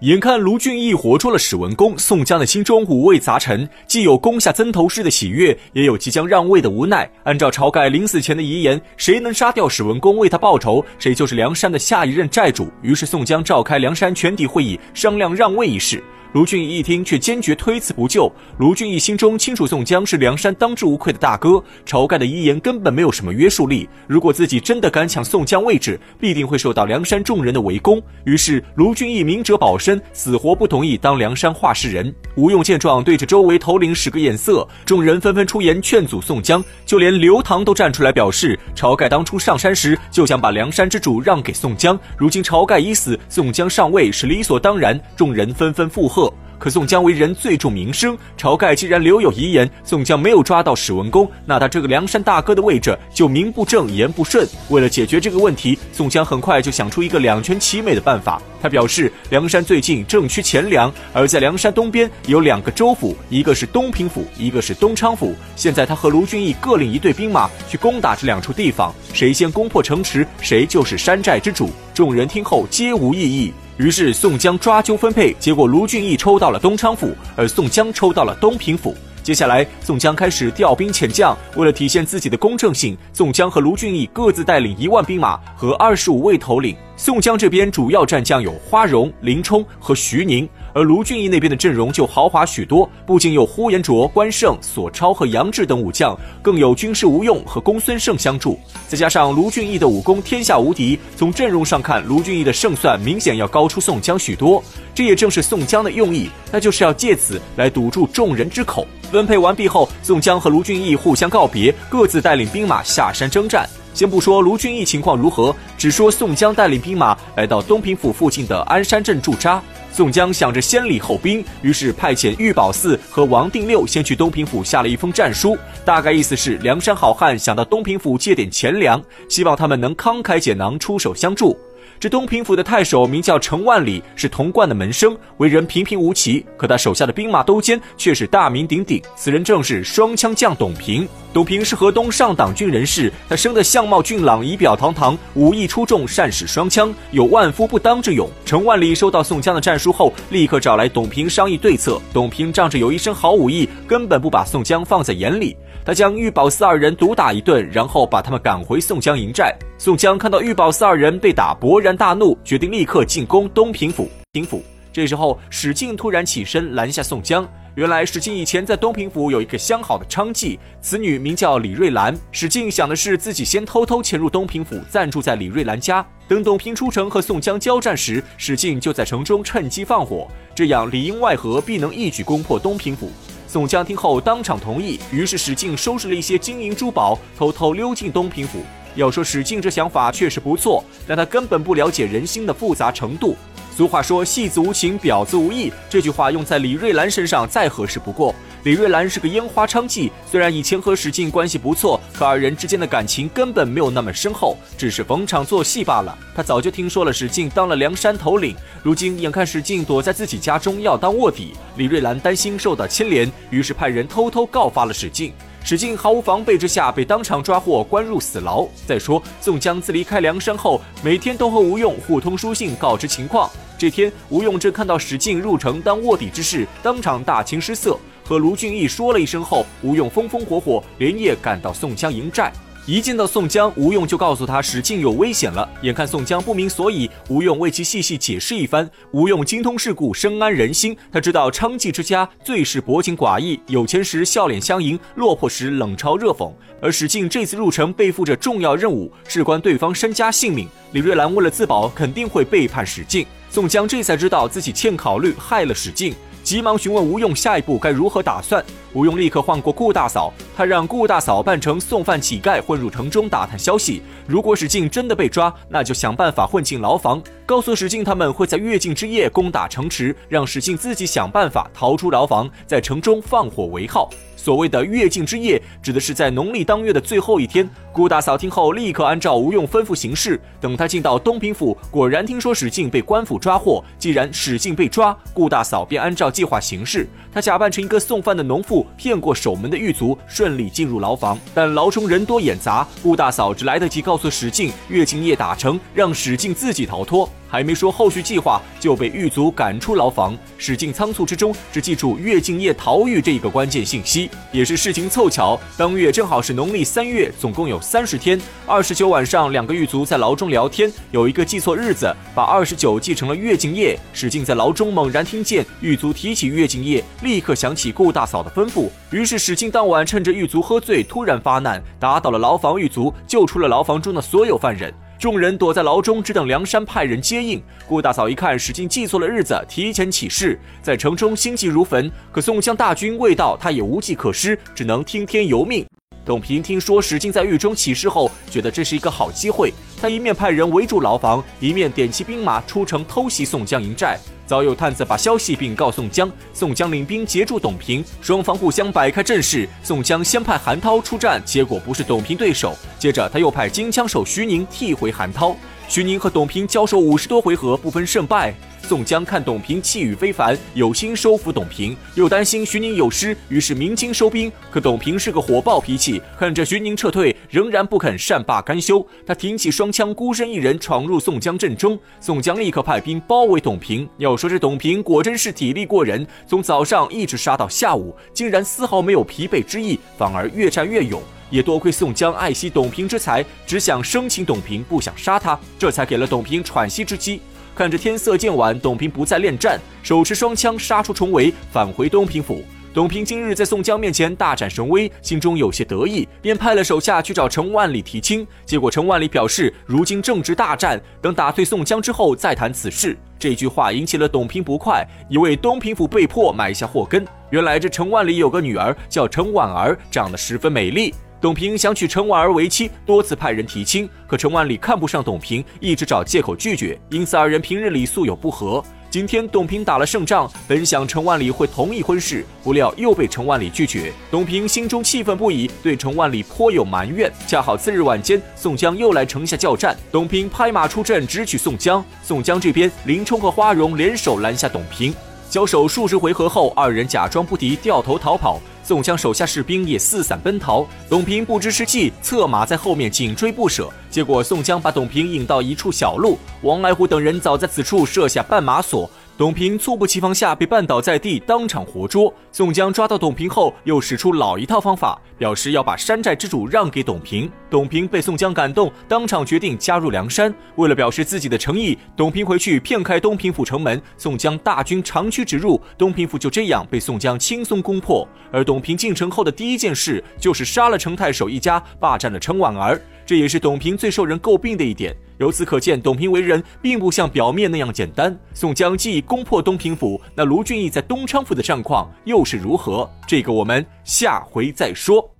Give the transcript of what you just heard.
眼看卢俊义活捉了史文恭，宋江的心中五味杂陈，既有攻下曾头市的喜悦，也有即将让位的无奈。按照晁盖临死前的遗言，谁能杀掉史文恭为他报仇，谁就是梁山的下一任寨主。于是宋江召开梁山全体会议，商量让位一事。卢俊义一听，却坚决推辞不就。卢俊义心中清楚，宋江是梁山当之无愧的大哥，晁盖的遗言根本没有什么约束力。如果自己真的敢抢宋江位置，必定会受到梁山众人的围攻。于是，卢俊义明哲保身，死活不同意当梁山话事人。吴用见状，对着周围头领使个眼色，众人纷纷出言劝阻宋江，就连刘唐都站出来表示，晁盖当初上山时就想把梁山之主让给宋江，如今晁盖已死，宋江上位是理所当然。众人纷纷附和。可宋江为人最重名声，晁盖既然留有遗言，宋江没有抓到史文恭，那他这个梁山大哥的位置就名不正言不顺。为了解决这个问题，宋江很快就想出一个两全其美的办法。他表示，梁山最近正缺钱粮，而在梁山东边有两个州府，一个是东平府，一个是东昌府。现在他和卢俊义各领一队兵马去攻打这两处地方，谁先攻破城池，谁就是山寨之主。众人听后皆无异议。于是宋江抓阄分配，结果卢俊义抽到了东昌府，而宋江抽到了东平府。接下来，宋江开始调兵遣将。为了体现自己的公正性，宋江和卢俊义各自带领一万兵马和二十五位头领。宋江这边主要战将有花荣、林冲和徐宁。而卢俊义那边的阵容就豪华许多，不仅有呼延灼、关胜、索超和杨志等武将，更有军师吴用和公孙胜相助。再加上卢俊义的武功天下无敌，从阵容上看，卢俊义的胜算明显要高出宋江许多。这也正是宋江的用意，那就是要借此来堵住众人之口。分配完毕后，宋江和卢俊义互相告别，各自带领兵马下山征战。先不说卢俊义情况如何，只说宋江带领兵马来到东平府附近的鞍山镇驻扎。宋江想着先礼后兵，于是派遣玉宝寺和王定六先去东平府下了一封战书，大概意思是梁山好汉想到东平府借点钱粮，希望他们能慷慨解囊出手相助。这东平府的太守名叫程万里，是童贯的门生，为人平平无奇。可他手下的兵马都监却是大名鼎鼎，此人正是双枪将董平。董平是河东上党郡人士，他生得相貌俊朗，仪表堂堂，武艺出众，善使双枪，有万夫不当之勇。程万里收到宋江的战书后，立刻找来董平商议对策。董平仗着有一身好武艺，根本不把宋江放在眼里。他将玉宝四二人毒打一顿，然后把他们赶回宋江营寨。宋江看到玉宝四二人被打，勃然大怒，决定立刻进攻东平府。平府这时候，史进突然起身拦下宋江。原来史进以前在东平府有一个相好的娼妓，此女名叫李瑞兰。史进想的是自己先偷偷潜入东平府，暂住在李瑞兰家，等董平出城和宋江交战时，史进就在城中趁机放火，这样里应外合，必能一举攻破东平府。宋江听后当场同意，于是史进收拾了一些金银珠宝，偷偷溜进东平府。要说史进这想法确实不错，但他根本不了解人心的复杂程度。俗话说“戏子无情，婊子无义”，这句话用在李瑞兰身上再合适不过。李瑞兰是个烟花娼妓，虽然以前和史进关系不错，可二人之间的感情根本没有那么深厚，只是逢场作戏罢了。他早就听说了史进当了梁山头领，如今眼看史进躲在自己家中要当卧底，李瑞兰担心受到牵连，于是派人偷偷告发了史进。史进毫无防备之下被当场抓获，关入死牢。再说宋江自离开梁山后，每天都和吴用互通书信，告知情况。这天，吴用正看到史进入城当卧底之事，当场大惊失色。和卢俊义说了一声后，吴用风风火火连夜赶到宋江营寨。一见到宋江，吴用就告诉他史进有危险了。眼看宋江不明所以，吴用为其细细解释一番。吴用精通世故，深谙人心，他知道娼妓之家最是薄情寡义，有钱时笑脸相迎，落魄时冷嘲热讽。而史进这次入城背负着重要任务，事关对方身家性命，李瑞兰为了自保，肯定会背叛史进。宋江这才知道自己欠考虑，害了史进。急忙询问吴用下一步该如何打算。吴用立刻换过顾大嫂，他让顾大嫂扮成送饭乞丐混入城中打探消息。如果史进真的被抓，那就想办法混进牢房，告诉史进他们会在月尽之夜攻打城池，让史进自己想办法逃出牢房，在城中放火为号。所谓的月尽之夜，指的是在农历当月的最后一天。顾大嫂听后，立刻按照吴用吩咐行事。等他进到东平府，果然听说史进被官府抓获。既然史进被抓，顾大嫂便按照计划行事。她假扮成一个送饭的农妇，骗过守门的狱卒，顺利进入牢房。但牢中人多眼杂，顾大嫂只来得及告诉史进，月尽夜打城，让史进自己逃脱。还没说后续计划，就被狱卒赶出牢房。史进仓促之中只记住月敬业逃狱这一个关键信息，也是事情凑巧，当月正好是农历三月，总共有三十天。二十九晚上，两个狱卒在牢中聊天，有一个记错日子，把二十九记成了月敬业。史进在牢中猛然听见狱卒提起月敬业，立刻想起顾大嫂的吩咐，于是史进当晚趁着狱卒喝醉，突然发难，打倒了牢房狱卒，救出了牢房中的所有犯人。众人躲在牢中，只等梁山派人接应。顾大嫂一看史进记错了日子，提前起事，在城中心急如焚。可宋江大军未到，他也无计可施，只能听天由命。董平听说史进在狱中起事后，觉得这是一个好机会，他一面派人围住牢房，一面点起兵马出城偷袭宋江营寨。早有探子把消息禀告宋江，宋江领兵截住董平，双方互相摆开阵势。宋江先派韩涛出战，结果不是董平对手。接着他又派金枪手徐宁替回韩涛。徐宁和董平交手五十多回合，不分胜败。宋江看董平气宇非凡，有心收服董平，又担心徐宁有失，于是鸣金收兵。可董平是个火爆脾气，看着徐宁撤退，仍然不肯善罢甘休。他挺起双枪，孤身一人闯入宋江阵中。宋江立刻派兵包围董平。要说这董平果真是体力过人，从早上一直杀到下午，竟然丝毫没有疲惫之意，反而越战越勇。也多亏宋江爱惜董平之才，只想生擒董平，不想杀他，这才给了董平喘息之机。看着天色渐晚，董平不再恋战，手持双枪杀出重围，返回东平府。董平今日在宋江面前大展神威，心中有些得意，便派了手下去找陈万里提亲。结果陈万里表示，如今正值大战，等打退宋江之后再谈此事。这句话引起了董平不快，以为东平府被迫埋下祸根。原来这陈万里有个女儿叫陈婉儿，长得十分美丽。董平想娶陈婉儿为妻，多次派人提亲，可陈万里看不上董平，一直找借口拒绝，因此二人平日里素有不和。今天董平打了胜仗，本想陈万里会同意婚事，不料又被陈万里拒绝。董平心中气愤不已，对陈万里颇有埋怨。恰好次日晚间，宋江又来城下叫战，董平拍马出阵，直取宋江。宋江这边，林冲和花荣联手拦下董平。交手数十回合后，二人假装不敌，掉头逃跑。宋江手下士兵也四散奔逃。董平不知是计，策马在后面紧追不舍。结果宋江把董平引到一处小路，王来虎等人早在此处设下绊马索。董平猝不及防下被绊倒在地，当场活捉。宋江抓到董平后，又使出老一套方法，表示要把山寨之主让给董平。董平被宋江感动，当场决定加入梁山。为了表示自己的诚意，董平回去骗开东平府城门，宋江大军长驱直入，东平府就这样被宋江轻松攻破。而董平进城后的第一件事，就是杀了程太守一家，霸占了程婉儿。这也是董平最受人诟病的一点。由此可见，董平为人并不像表面那样简单。宋江既已攻破东平府，那卢俊义在东昌府的战况又是如何？这个我们下回再说。